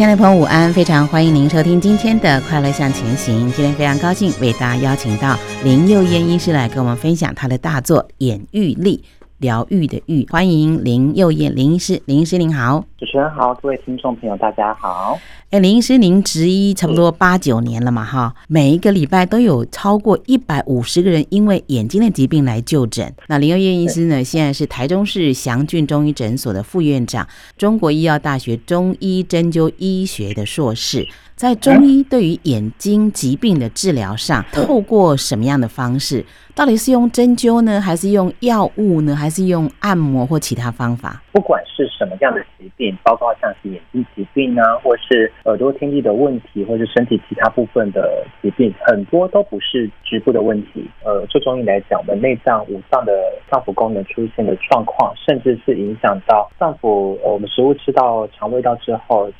亲爱的朋友，午安！非常欢迎您收听今天的《快乐向前行》。今天非常高兴为大家邀请到林佑燕医师来跟我们分享她的大作《眼愈力》。疗愈的愈，欢迎林祐彦林医师，林医师您好，主持人好，各位听众朋友大家好。哎，林医师，您执医差不多八九年了嘛？哈，每一个礼拜都有超过一百五十个人因为眼睛的疾病来就诊。那林祐彦医师呢，现在是台中市祥俊中医诊所的副院长，中国医药大学中医针灸医学的硕士。在中医对于眼睛疾病的治疗上，透过什么样的方式？到底是用针灸呢，还是用药物呢，还是用按摩或其他方法？不管是什么样的疾病，包括像是眼睛疾病啊，或是耳朵听力的问题，或是身体其他部分的疾病，很多都不是局部的问题。呃，就中医来讲，我们内脏、五脏的脏腑功能出现的状况，甚至是影响到脏腑，呃，我们食物吃到肠胃道之后，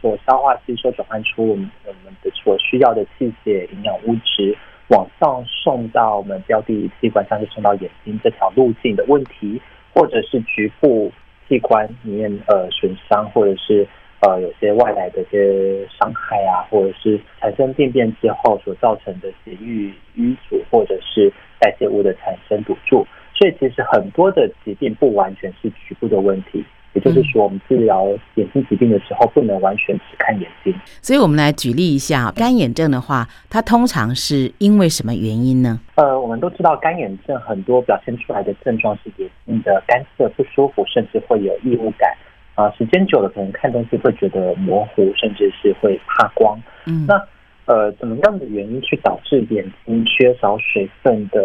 所消化吸收转换出。我们我们的所需要的气血营养物质往上送到我们标的器官，像是送到眼睛这条路径的问题，或者是局部器官里面呃损伤，或者是呃有些外来的一些伤害啊，或者是产生病变之后所造成的血液淤阻，或者是代谢物的产生堵住，所以其实很多的疾病不完全是局部的问题。也就是说，我们治疗眼睛疾病的时候，不能完全只看眼睛。所以，我们来举例一下，干眼症的话，它通常是因为什么原因呢？呃，我们都知道，干眼症很多表现出来的症状是眼睛的干涩不舒服，甚至会有异物感啊、呃。时间久了，可能看东西会觉得模糊，甚至是会怕光。嗯，那呃，怎么样的原因去导致眼睛缺少水分的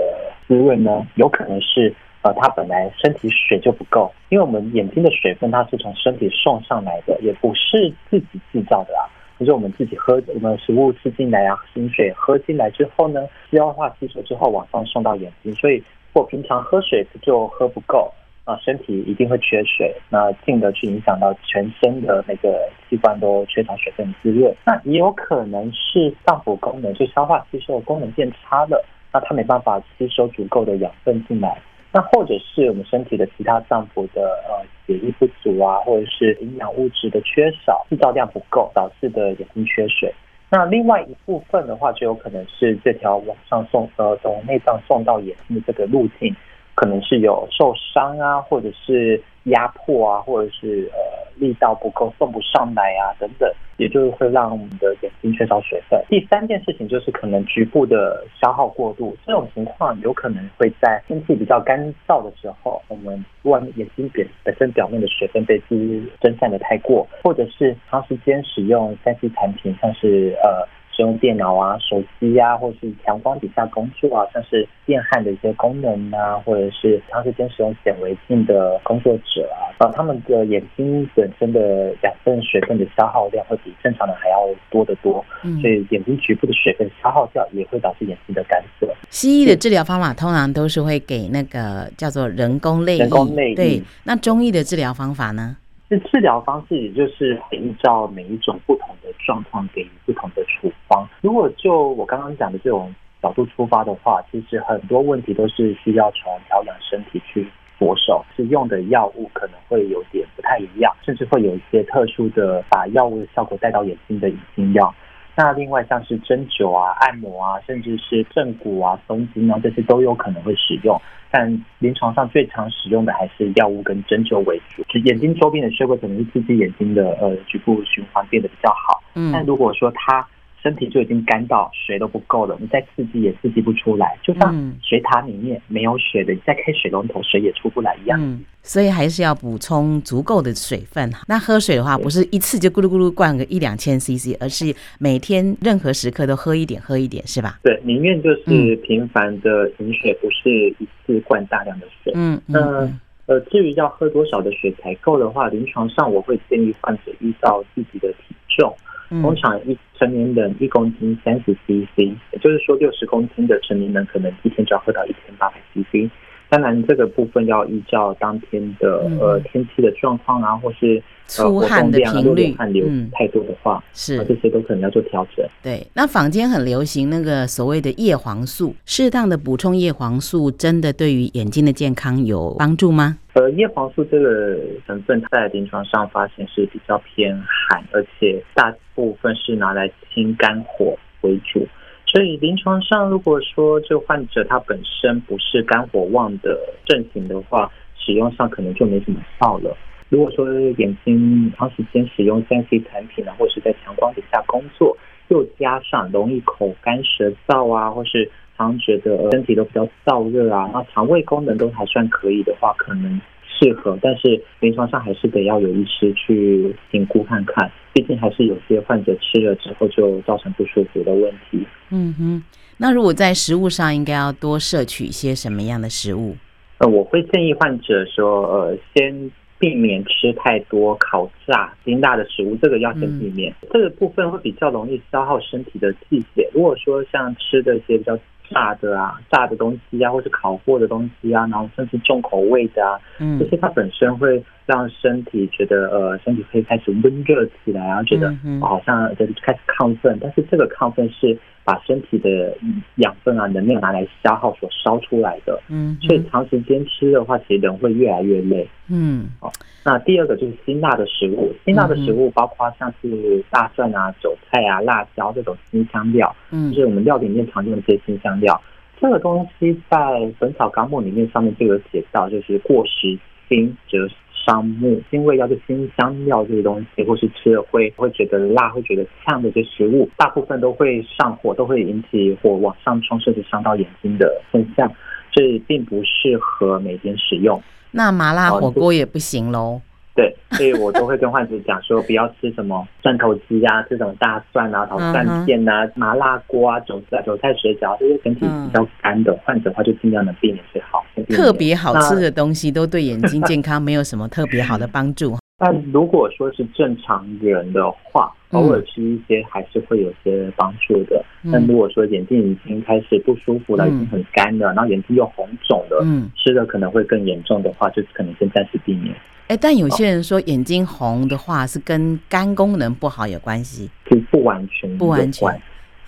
滋润呢？有可能是。呃，它本来身体水就不够，因为我们眼睛的水分它是从身体送上来的，也不是自己制造的啊。就是我们自己喝我们食物吃进来啊，饮水喝进来之后呢，消化吸收之后往上送到眼睛，所以如果平常喝水就喝不够啊，身体一定会缺水，那进而去影响到全身的那个器官都缺少水分滋润。那也有可能是脏腑功能，就消化吸收的功能变差了，那它没办法吸收足够的养分进来。那或者是我们身体的其他脏腑的呃血液不足啊，或者是营养物质的缺少，制造量不够导致的眼睛缺水。那另外一部分的话，就有可能是这条往上送呃从内脏送到眼睛的这个路径，可能是有受伤啊，或者是压迫啊，或者是呃。力道不够，送不上来啊，等等，也就是会让我们的眼睛缺少水分。第三件事情就是可能局部的消耗过度，这种情况有可能会在天气比较干燥的时候，我们外面眼睛表本身表面的水分被滋蒸散的太过，或者是长时间使用三 C 产品，像是呃。使用电脑啊、手机啊，或是强光底下工作啊，像是电焊的一些功能啊，或者是长时间使用显微镜的工作者啊，啊，他们的眼睛本身的养分、水分的消耗量会比正常人还要多得多，嗯，所以眼睛局部的水分消耗掉，也会导致眼睛的干涩。西医的治疗方法通常都是会给那个叫做人工泪液，人工泪液。对，那中医的治疗方法呢？这治疗方式也就是依照每一种不同的状况给予不同的处方。如果就我刚刚讲的这种角度出发的话，其实很多问题都是需要从调养身体去着手，是用的药物可能会有点不太一样，甚至会有一些特殊的把药物的效果带到眼睛的引经药。那另外像是针灸啊、按摩啊，甚至是正骨啊、松筋啊，这些都有可能会使用。但临床上最常使用的还是药物跟针灸为主。就眼睛周边的穴位可能是刺激眼睛的呃局部循环变得比较好。嗯，但如果说它身体就已经干到水都不够了，你再刺激也刺激不出来，就像水塔里面没有水的，你再开水龙头水也出不来一样。嗯，所以还是要补充足够的水分。那喝水的话，不是一次就咕噜咕噜灌个一两千 CC，而是每天任何时刻都喝一点，喝一点，是吧？对，宁愿就是频繁的饮水，不是一次灌大量的水。嗯，那呃，至于要喝多少的水才够的话，临床上我会建议患者依照自己的体重。通常一成年人一公斤三十 CC，也就是说六十公斤的成年人可能一天就要喝到一千八百 CC。当然这个部分要依照当天的、嗯、呃天气的状况啊，或是出汗的频率、汗流太多的话，是、嗯、这些都可能要做调整。对，那坊间很流行那个所谓的叶黄素，适当的补充叶黄素，真的对于眼睛的健康有帮助吗？呃，叶黄素这个成分在临床上发现是比较偏寒，而且大部分是拿来清肝火为主。所以临床上，如果说这患者他本身不是肝火旺的症型的话，使用上可能就没什么效了。如果说眼睛长时间使用三 C 产品啊，或是在强光底下工作，又加上容易口干舌燥啊，或是常觉得身体都比较燥热啊，那肠胃功能都还算可以的话，可能。适合，但是临床上还是得要有医师去评估看看，毕竟还是有些患者吃了之后就造成不舒服的问题。嗯哼，那如果在食物上应该要多摄取一些什么样的食物？呃，我会建议患者说，呃，先避免吃太多烤炸、辛辣的食物，这个要先避免。嗯、这个部分会比较容易消耗身体的气血。如果说像吃的一些比较炸的啊，炸的东西啊，或是烤过的东西啊，然后甚至重口味的啊，嗯，这些它本身会让身体觉得呃，身体可以开始温热起来，然后觉得好像就开始亢奋，但是这个亢奋是把身体的养分啊、能量拿来消耗所烧出来的，嗯，所以长时间吃的话，其实人会越来越累，嗯，好，那第二个就是辛辣的食物，辛辣的食物包括像是大蒜啊、韭菜啊、辣椒这种辛香料，嗯，就是我们料理里面常用的这些辛香料，这个东西在《本草纲目》里面上面就有写到，就是过食辛则伤目，辛味药就辛香料这些东西，或是吃了会会觉得辣、会觉得呛的一些食物，大部分都会上火，都会引起火往上冲，甚至伤到眼睛的现象，所以并不适合每天使用。那麻辣火锅也不行喽。对，所以我都会跟患者讲说，不要吃什么蒜头鸡啊，这种大蒜啊、炒蒜片啊、麻辣锅啊、韭菜韭菜水饺这些身体比较干的患者的话，就尽量能避免最好。特别好吃的东西都对眼睛健康没有什么特别好的帮助。但如果说是正常人的话，偶尔吃一些还是会有些帮助的。但如果说眼睛已经开始不舒服了，已经很干了，然后眼睛又红肿了，嗯。吃的可能会更严重的话，就可能先暂时避免。哎，但有些人说眼睛红的话是跟肝功能不好有关系，其实不完全，不完全。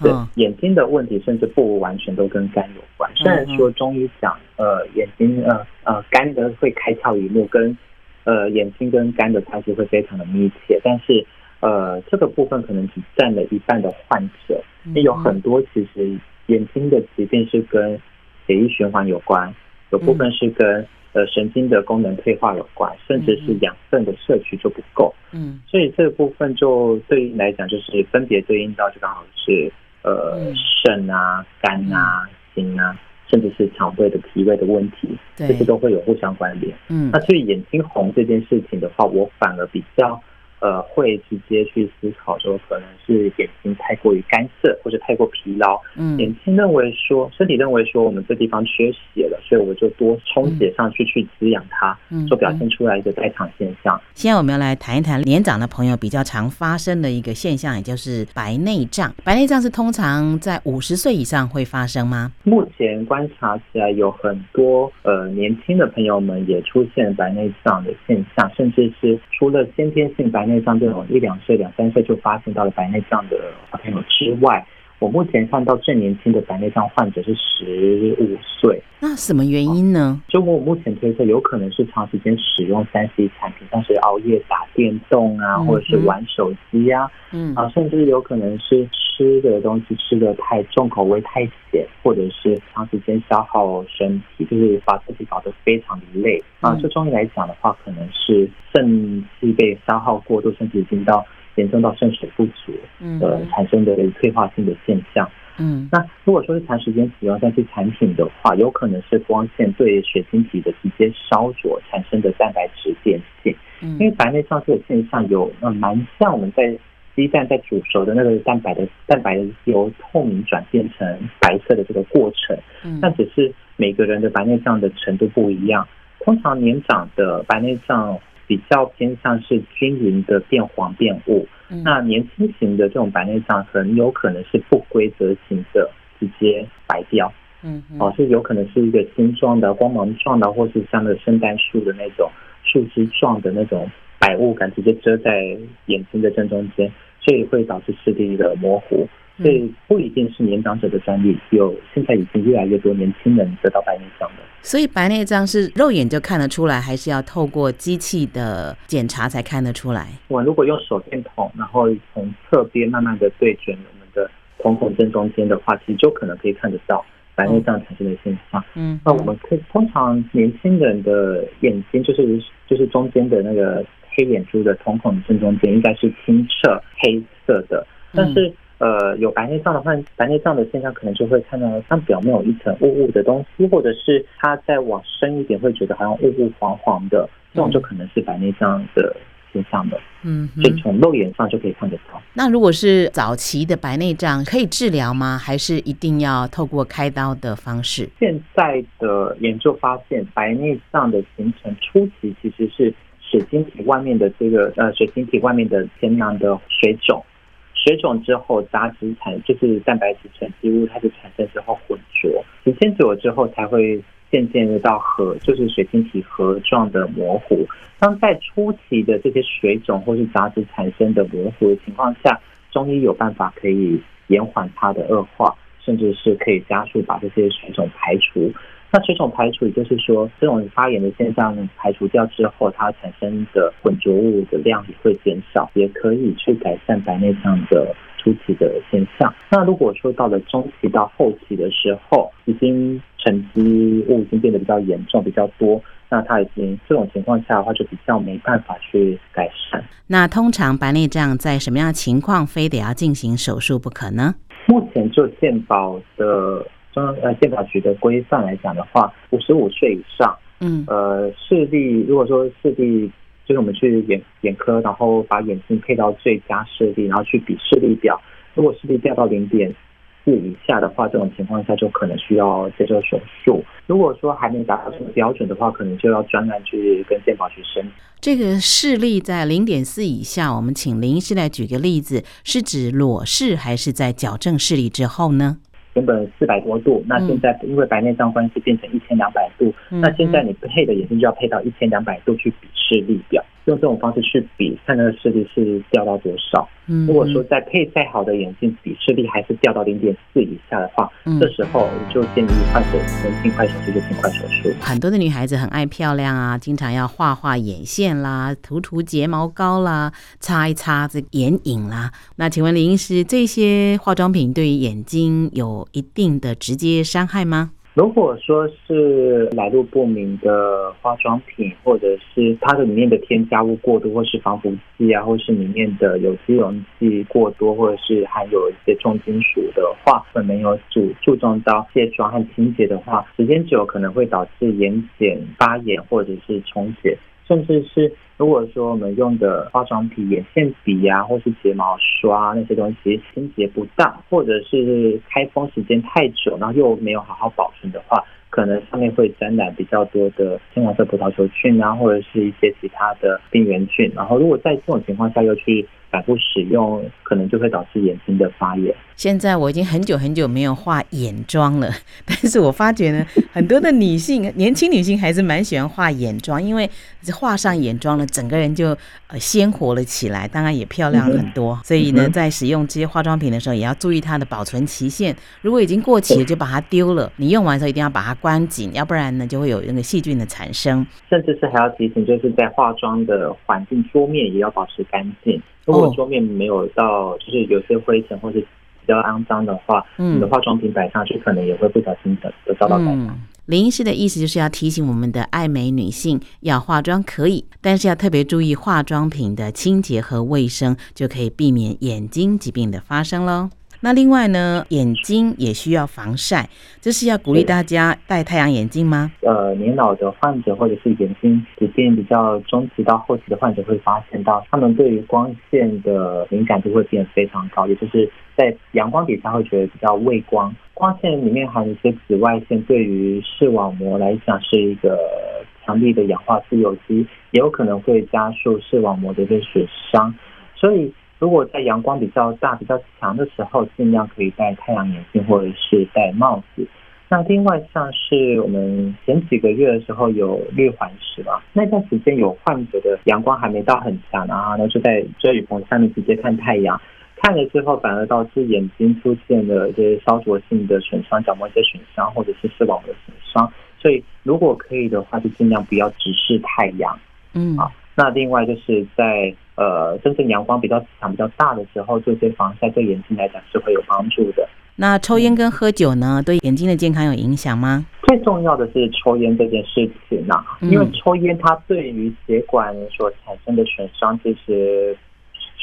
对，眼睛的问题甚至不完全都跟肝有关。虽然说中医讲，呃，眼睛呃呃肝的会开窍于目，跟呃眼睛跟肝的关系会非常的密切，但是呃这个部分可能只占了一半的患者，因为有很多其实眼睛的疾病是跟血液循环有关，有部分是跟。呃，神经的功能退化有关，甚至是养分的摄取就不够。嗯，所以这个部分就对应来讲，就是分别对应到就刚好是呃肾啊、肝啊、心啊，甚至是肠胃的脾胃的问题，这些都会有互相关联。嗯，那所以眼睛红这件事情的话，我反而比较。呃，会直接去思考说，可能是眼睛太过于干涩，或者太过疲劳。嗯，眼睛认为说，身体认为说，我们这地方缺血了，所以我就多充血上去，去滋养它，嗯就表现出来一个代偿现象。现在我们要来谈一谈年长的朋友比较常发生的一个现象，也就是白内障。白内障是通常在五十岁以上会发生吗？目前观察起来，有很多呃年轻的朋友们也出现白内障的现象，甚至是除了先天性白内像这种一两岁、两三岁就发生到了白内障的小朋友之外，我目前看到最年轻的白内障患者是十五岁。那什么原因呢？就我目前推测，有可能是长时间使用三 C 产品，像是熬夜打电动啊，或者是玩手机啊，嗯啊，甚至有可能是吃的东西吃的太重口味、太咸，或者是长时间消耗身体，就是把自己搞得非常的累啊。就中医来讲的话，可能是肾气被消耗过度，甚至已经到。严重到肾水不足，嗯呃，产生的退化性的现象。嗯，那如果说是长时间使用这些产品的话，有可能是光线对血晶体的直接烧灼产生的蛋白质变性。嗯，因为白内障这个现象有呃蛮像我们在鸡蛋在煮熟的那个蛋白的蛋白由透明转变成白色的这个过程。嗯，但只是每个人的白内障的程度不一样，通常年长的白内障。比较偏向是均匀的变黄变雾，嗯、那年轻型的这种白内障很有可能是不规则型的直接白掉，嗯，哦，是有可能是一个星状的、光芒状的，或是像那个圣诞树的那种树枝状的那种白雾感，直接遮在眼睛的正中间，所以会导致视力的模糊。所以不一定是年长者的专利，有现在已经越来越多年轻人得到白内障的。所以白内障是肉眼就看得出来，还是要透过机器的检查才看得出来？我如果用手电筒，然后从侧边慢慢的对准我们的瞳孔正中间的话，其实就可能可以看得到白内障产生的现象。嗯，那我们可以通常年轻人的眼睛就是就是中间的那个黑眼珠的瞳孔正中间应该是清澈黑色的，但是。呃，有白内障的话，白内障的现象可能就会看到像表面有一层雾雾的东西，或者是它再往深一点会觉得好像雾雾黄黄的，这种就可能是白内障的现象的。嗯，所以从肉眼上就可以看得到。那如果是早期的白内障，可以治疗吗？还是一定要透过开刀的方式？现在的研究发现，白内障的形成初期其实是水晶体外面的这个呃水晶体外面的前囊的水肿。水肿之后，杂质产就是蛋白质沉积物，它就产生之后混浊，时间久了之后才会渐渐的到核，就是水晶体核状的模糊。当在初期的这些水肿或是杂质产生的模糊的情况下，中医有办法可以延缓它的恶化，甚至是可以加速把这些水肿排除。那水肿排除，也就是说，这种发炎的现象排除掉之后，它产生的混浊物的量也会减少，也可以去改善白内障的初期的现象。那如果说到了中期到后期的时候，已经沉积物已经变得比较严重、比较多，那它已经这种情况下的话，就比较没办法去改善。那通常白内障在什么样的情况，非得要进行手术不可呢？目前做健保的。呃，健保局的规范来讲的话，五十五岁以上，嗯，呃，视力如果说视力，就是我们去眼眼科，然后把眼镜配到最佳视力，然后去比视力表，如果视力掉到零点四以下的话，这种情况下就可能需要接受手术。如果说还没达到这个标准的话，可能就要专案去跟健保局申。这个视力在零点四以下，我们请林医师来举个例子，是指裸视还是在矫正视力之后呢？原本四百多度，那现在因为白内障关系变成一千两百度，嗯，那现在你配的眼镜就要配到一千两百度去比视力表。用这种方式去比，看那个视力是掉到多少。如果说再配再好的眼镜，比视力还是掉到零点四以下的话，这时候就建议换手能，尽快手术就尽快手术。很多的女孩子很爱漂亮啊，经常要画画眼线啦，涂涂睫毛膏啦，擦一擦这眼影啦。那请问林医师，这些化妆品对于眼睛有一定的直接伤害吗？如果说是来路不明的化妆品，或者是它的里面的添加物过多，或是防腐剂啊，或是里面的有机溶剂过多，或者是含有一些重金属的话，没有注注重到卸妆和清洁的话，时间久可能会导致眼睑发炎，或者是充血。甚至是如果说我们用的化妆品、眼线笔啊，或是睫毛刷那些东西清洁不当，或者是开封时间太久，然后又没有好好保存的话，可能上面会沾染比较多的金黄色葡萄球菌啊，或者是一些其他的病原菌。然后如果在这种情况下又去反复使用，可能就会导致眼睛的发炎。现在我已经很久很久没有画眼妆了，但是我发觉呢，很多的女性，年轻女性还是蛮喜欢画眼妆，因为画上眼妆了，整个人就呃鲜活了起来，当然也漂亮很多。嗯、所以呢，在使用这些化妆品的时候，也要注意它的保存期限。如果已经过期了，就把它丢了。你用完的时候一定要把它关紧，要不然呢，就会有那个细菌的产生。甚至是还要提醒，就是在化妆的环境桌面也要保持干净。如果桌面没有到，就是有些灰尘或是比较肮脏的话，嗯，你的化妆品摆上去可能也会不小心的得遭到感染。林医师的意思就是要提醒我们的爱美女性，要化妆可以，但是要特别注意化妆品的清洁和卫生，就可以避免眼睛疾病的发生喽。那另外呢，眼睛也需要防晒，这是要鼓励大家戴太阳眼镜吗？呃，年老的患者或者是眼睛疾病比较中期到后期的患者会发现到，他们对于光线的敏感度会变得非常高，也就是在阳光底下会觉得比较畏光。光线里面含一些紫外线，对于视网膜来讲是一个强力的氧化自由基，也有可能会加速视网膜的一个损伤，所以。如果在阳光比较大、比较强的时候，尽量可以戴太阳眼镜或者是戴帽子。那另外像是我们前几个月的时候有绿环食嘛，那段时间有患者的阳光还没到很强啊，那就在遮雨棚下面直接看太阳，看了之后反而导致眼睛出现了这些烧灼性的损伤，角膜一些损伤或者是视网膜的损伤。所以如果可以的话，就尽量不要直视太阳。嗯啊，那另外就是在呃真正阳光比较强、比较大的时候，做些防晒对眼睛来讲是会有帮助的。那抽烟跟喝酒呢，对眼睛的健康有影响吗？最重要的是抽烟这件事情呐，因为抽烟它对于血管所产生的损伤，其实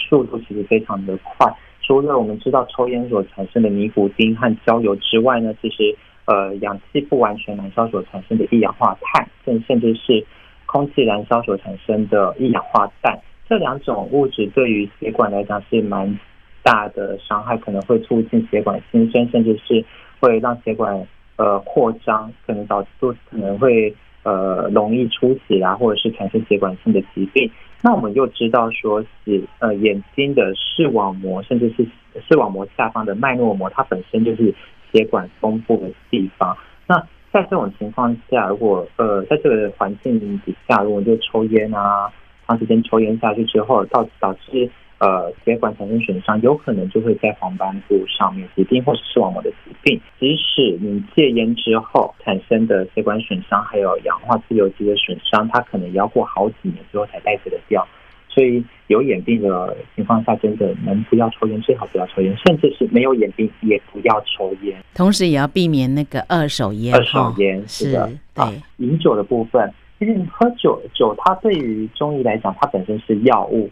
速度其实非常的快。除了我们知道抽烟所产生的尼古丁和焦油之外呢，其实呃氧气不完全燃烧所产生的一氧化碳，甚甚至是空气燃烧所产生的一氧化氮，这两种物质对于血管来讲是蛮大的伤害，可能会促进血管新生，甚至是会让血管呃扩张，可能导致可能会呃容易出血啊，或者是产生血管性的疾病。那我们又知道说是呃眼睛的视网膜，甚至是视网膜下方的脉络膜，它本身就是血管丰富的地方。那在这种情况下，如果呃在这个环境底下，如果就抽烟啊，长时间抽烟下去之后，导导致。呃，血管产生损伤，有可能就会在黄斑部上面疾病，或是视网膜的疾病。即使你戒烟之后产生的血管损伤，还有氧化自由基的损伤，它可能也要过好几年之后才代谢的掉。所以有眼病的情况下，真的能不要抽烟最好不要抽烟，甚至是没有眼病也不要抽烟。同时也要避免那个二手烟。二手烟是的，对。饮酒的部分，其实喝酒酒它对于中医来讲，它本身是药物。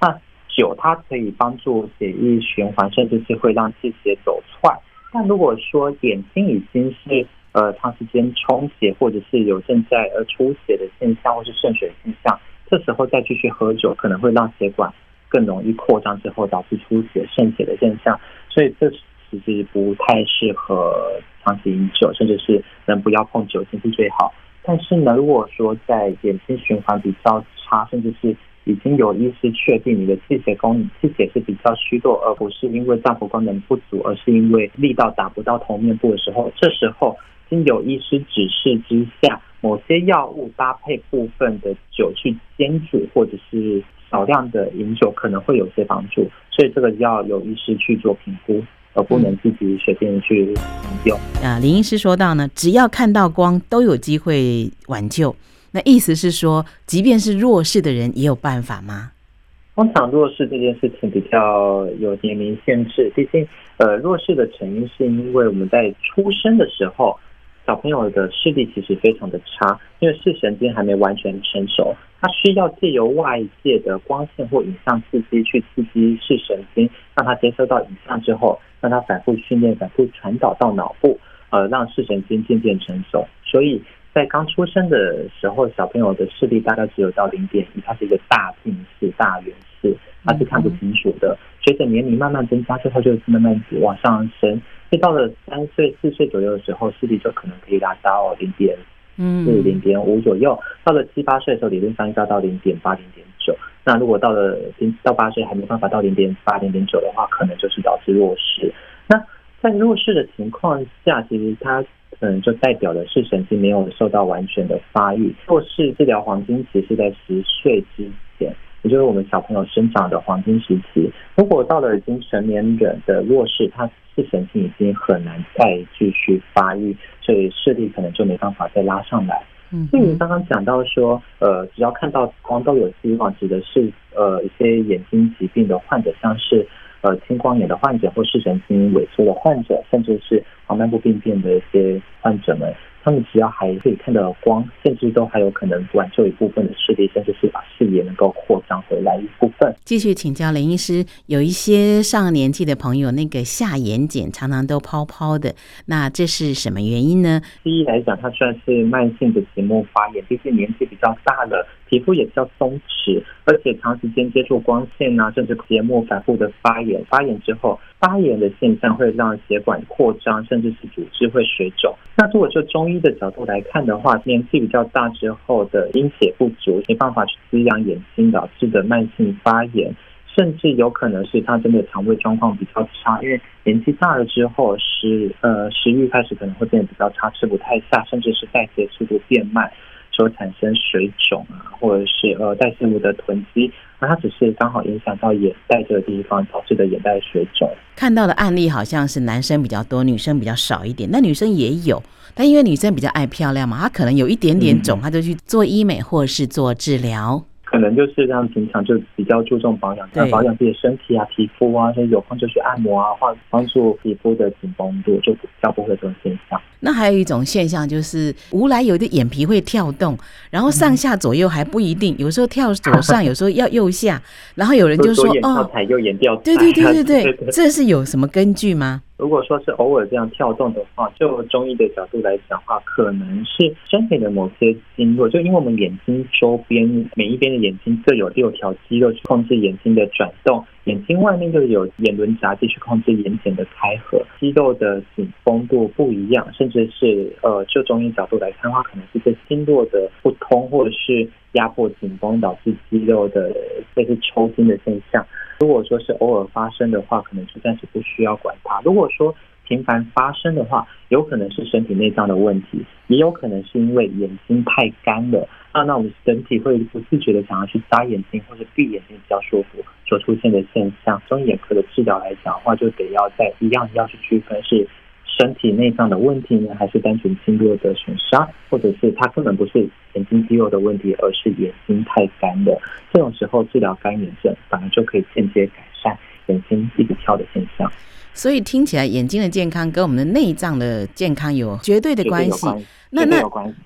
那酒它可以帮助血液循环，甚至是会让气血走窜。但如果说眼睛已经是呃长时间充血，或者是有正在呃出血的现象，或是渗水现象，这时候再继续喝酒，可能会让血管更容易扩张，之后导致出血渗血的现象。所以这其实不太适合长期饮酒，甚至是能不要碰酒精是最好。但是呢，如果说在眼睛循环比较差，甚至是已经有医师确定你的气血功，气血是比较虚弱，而不是因为脏腑功能不足，而是因为力道达不到头面部的时候，这时候经有医师指示之下，某些药物搭配部分的酒去煎煮，或者是少量的饮酒，可能会有些帮助。所以这个要有医师去做评估，而不能自己随便去饮用。啊，林医师说到呢，只要看到光，都有机会挽救。那意思是说，即便是弱势的人也有办法吗？通常弱势这件事情比较有年龄限制，毕竟呃弱势的成因是因为我们在出生的时候，小朋友的视力其实非常的差，因为视神经还没完全成熟，他需要借由外界的光线或影像刺激去刺激视神经，让他接收到影像之后，让他反复训练、反复传导到脑部，呃，让视神经渐渐成熟，所以。在刚出生的时候，小朋友的视力大概只有到零点一，它是一个大近视、大远视，它是看不清楚的。随着年龄慢慢增加之后，就慢慢往上升。所以到了三岁、四岁左右的时候，视力就可能可以达到零点四、零点五左右。到了七八岁的时候，理论上应该到零点八、零点九。那如果到了零到八岁还没办法到零点八、零点九的话，可能就是导致弱视。那在弱视的情况下，其实它。嗯，就代表的是神经没有受到完全的发育。弱视治疗黄金期是在十岁之前，也就是我们小朋友生长的黄金时期。如果到了已经成年人的弱视，他视神经已经很难再继续发育，所以视力可能就没办法再拉上来。嗯，所以刚刚讲到说，呃，只要看到光都有希望，指的是呃一些眼睛疾病的患者，像是。呃，青光眼的患者或视神经萎缩的患者，甚至是黄斑部病变的一些患者们。他们只要还可以看到光，甚至都还有可能挽救一部分的视力，甚至是把视野能够扩张回来一部分。继续请教林医师，有一些上了年纪的朋友，那个下眼睑常常都泡泡的，那这是什么原因呢？第一来讲，它算是慢性的结膜发炎，毕竟年纪比较大了，皮肤也比较松弛，而且长时间接触光线啊，甚至结膜反复的发炎，发炎之后。发炎的现象会让血管扩张，甚至是组织会水肿。那如果就中医的角度来看的话，年纪比较大之后的阴血不足，没办法去滋养眼睛，导致的慢性发炎，甚至有可能是他真的肠胃状况比较差，因为年纪大了之后食呃食欲开始可能会变得比较差，吃不太下，甚至是代谢速度变慢。所产生水肿啊，或者是呃代谢物的囤积，那它只是刚好影响到眼袋这个地方导致的眼袋水肿。看到的案例好像是男生比较多，女生比较少一点。那女生也有，但因为女生比较爱漂亮嘛，她可能有一点点肿，她就去做医美或者是做治疗。可能就是让平常就比较注重保养，像保养自己的身体啊、皮肤啊，所以有空就去按摩啊，或帮助皮肤的紧绷度，就比较不会这种现象。那还有一种现象就是无来由的眼皮会跳动，然后上下左右还不一定，有时候跳左上，有时候要右下，然后有人就说哦，右眼掉对对对对 对，这是有什么根据吗？如果说是偶尔这样跳动的话，就中医的角度来讲的话，可能是身体的某些经络，就因为我们眼睛周边每一边的眼睛各有六条肌肉去控制眼睛的转动，眼睛外面就有眼轮匝肌去控制眼睑的开合，肌肉的紧绷度不一样，甚至是呃，就中医角度来看的话，可能是这经络的不通，或者是压迫紧绷导致肌肉的类似抽筋的现象。如果说是偶尔发生的话，可能就暂时不需要管它。如果说频繁发生的话，有可能是身体内脏的问题，也有可能是因为眼睛太干了啊。那我们身体会不自觉的想要去眨眼睛或者闭眼睛比较舒服所出现的现象。中医眼科的治疗来讲的话，就得要在一样要去区分是。身体内脏的问题呢，还是单纯经络的损伤，或者是它根本不是眼睛肌肉的问题，而是眼睛太干的。这种时候治疗干眼症，反而就可以间接改善眼睛一直跳的现象。所以听起来，眼睛的健康跟我们的内脏的健康有绝对的关系。那那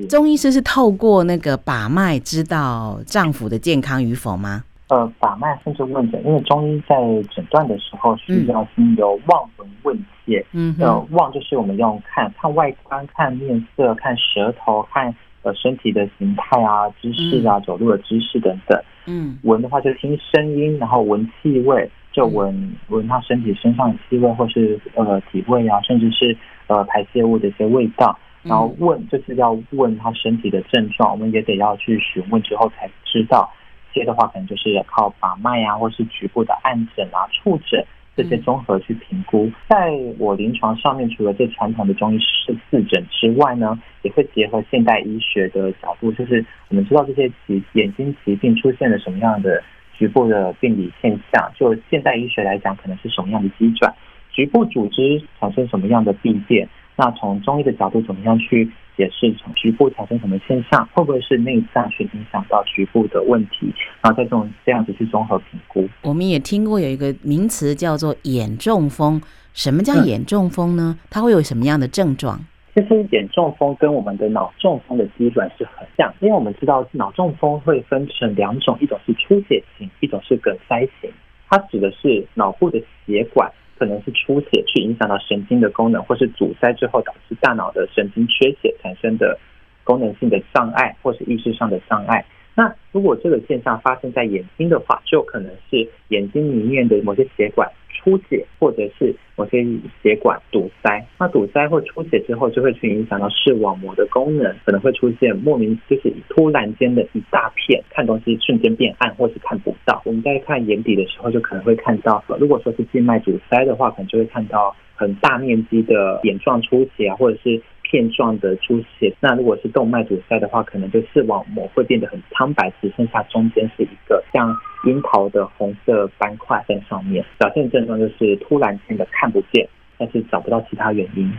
中医师是透过那个把脉知道脏腑的健康与否吗？呃，把脉甚至问诊，因为中医在诊断的时候需要经由望闻问切。嗯，呃，望就是我们用看看外观、看面色、看舌头、看呃身体的形态啊、姿势啊、走路的姿势等等。嗯，闻的话就听声音，然后闻气味，就闻闻他身体身上的气味，或是呃体味啊，甚至是呃排泄物的一些味道。然后问就是要问他身体的症状，我们也得要去询问之后才知道。些的话，可能就是靠把脉啊，或是局部的按诊啊、触诊这些综合去评估。在我临床上面，除了最传统的中医是四诊之外呢，也会结合现代医学的角度，就是我们知道这些疾眼睛疾病出现了什么样的局部的病理现象，就现代医学来讲，可能是什么样的机转，局部组织产生什么样的病变。那从中医的角度，怎么样去解释从局部产生什么现象？会不会是内脏去影响到局部的问题？然后再这种这样子去综合评估。我们也听过有一个名词叫做眼中风。什么叫眼中风呢？它会有什么样的症状？其实眼中风跟我们的脑中风的基本是很像，因为我们知道脑中风会分成两种，一种是出血型，一种是梗塞型。它指的是脑部的血管。可能是出血去影响到神经的功能，或是阻塞之后导致大脑的神经缺血产生的功能性的障碍，或是意识上的障碍。那如果这个现象发生在眼睛的话，就可能是眼睛里面的某些血管出血，或者是某些血管堵塞。那堵塞或出血之后，就会去影响到视网膜的功能，可能会出现莫名就是突然间的一大片看东西瞬间变暗，或是看不到。我们在看眼底的时候，就可能会看到，如果说是静脉堵塞的话，可能就会看到很大面积的眼状出血啊，或者是。片状的出血，那如果是动脉阻塞的话，可能就视网膜会变得很苍白，只剩下中间是一个像樱桃的红色斑块在上面。表现症状就是突然间的看不见，但是找不到其他原因。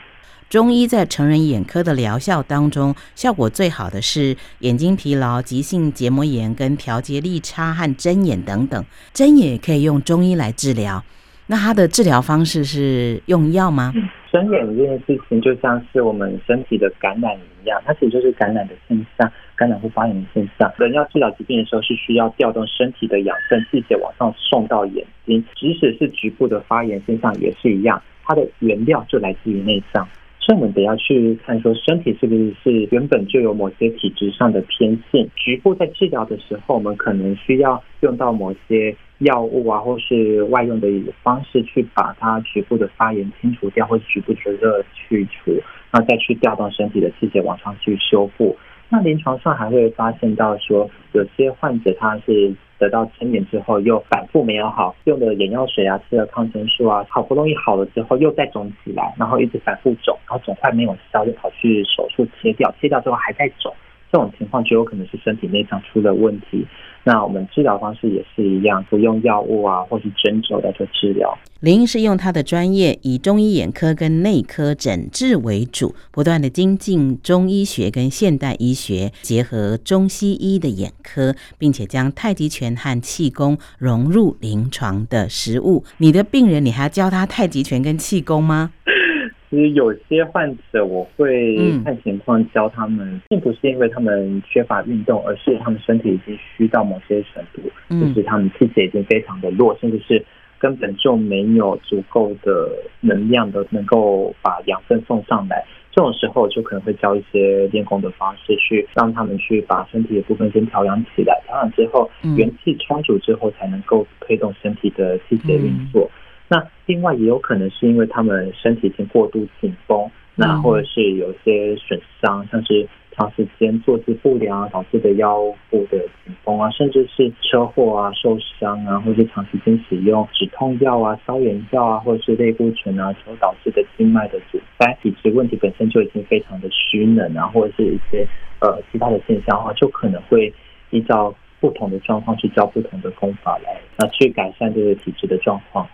中医在成人眼科的疗效当中，效果最好的是眼睛疲劳、急性结膜炎跟调节力差和针眼等等。针眼也可以用中医来治疗。那它的治疗方式是用药吗？生眼这件事情就像是我们身体的感染一样，它其实就是感染的现象，感染或发炎的现象。人要治疗疾病的时候，是需要调动身体的养分，气血往上送到眼睛。即使是局部的发炎现象也是一样，它的原料就来自于内脏。所以我们得要去看说，身体是不是是原本就有某些体质上的偏性。局部在治疗的时候，我们可能需要用到某些。药物啊，或是外用的一个方式去把它局部的发炎清除掉，或局部的热去除，然后再去调动身体的气血往上去修复。那临床上还会发现到说，有些患者他是得到成年之后又反复没有好，用的眼药水啊，吃了抗生素啊，好不容易好了之后又再肿起来，然后一直反复肿，然后肿块没有消，就跑去手术切掉，切掉之后还在肿，这种情况就有可能是身体内脏出了问题。那我们治疗方式也是一样，不用药物啊，或是针灸来做治疗。林医师用他的专业，以中医眼科跟内科诊治为主，不断的精进中医学跟现代医学，结合中西医的眼科，并且将太极拳和气功融入临床的实务。你的病人，你还要教他太极拳跟气功吗？其实有些患者，我会看情况教他们，嗯，并不是因为他们缺乏运动，而是他们身体已经虚到某些程度，嗯，就是他们气血已经非常的弱，甚至是根本就没有足够的能量的，能够把养分送上来。这种时候就可能会教一些练功的方式，去让他们去把身体的部分先调养起来，调养之后元气充足之后，才能够推动身体的气血运作。嗯那另外也有可能是因为他们身体已经过度紧绷，那或者是有些损伤，像是长时间坐姿不良导致的腰部的紧绷啊，甚至是车祸啊受伤啊，或者是长时间使用止痛药啊、消炎药啊，或者是类固醇啊所导致的经脉的阻塞，体质问题本身就已经非常的虚冷啊，或者是一些呃其他的现象的话，就可能会依照不同的状况去教不同的功法来，那去改善这个体质的状况。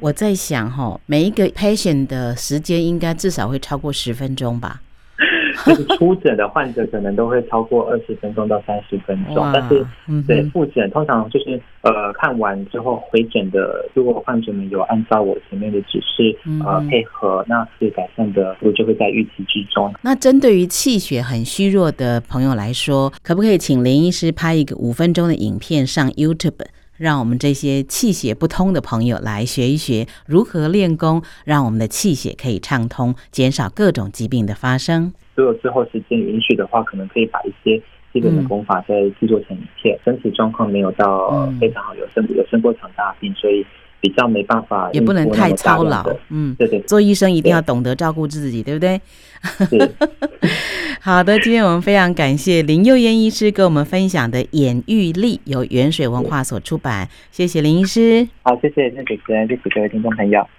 我在想哈，每一个 patient 的时间应该至少会超过十分钟吧。就是初诊的患者可能都会超过二十分钟到三十分钟，但是对复诊通常就是呃看完之后回诊的，如果患者们有按照我前面的指示呃配合，那是改善的，我就会在预期之中。那针对于气血很虚弱的朋友来说，可不可以请林医师拍一个五分钟的影片上 YouTube？让我们这些气血不通的朋友来学一学如何练功，让我们的气血可以畅通，减少各种疾病的发生。如果之后时间允许的话，可能可以把一些基本的功法再制作成一片。嗯、身体状况没有到非常好，有生有生过场大病，所以。比较没办法，也不能太操劳。嗯，对对，做医生一定要懂得照顾自己，对，对不对？是。好的，今天我们非常感谢林佑燕医师给我们分享的《眼愈力》，由远水文化所出版。谢谢林医师。好，谢谢谢谢主持人，谢谢各位听众朋友。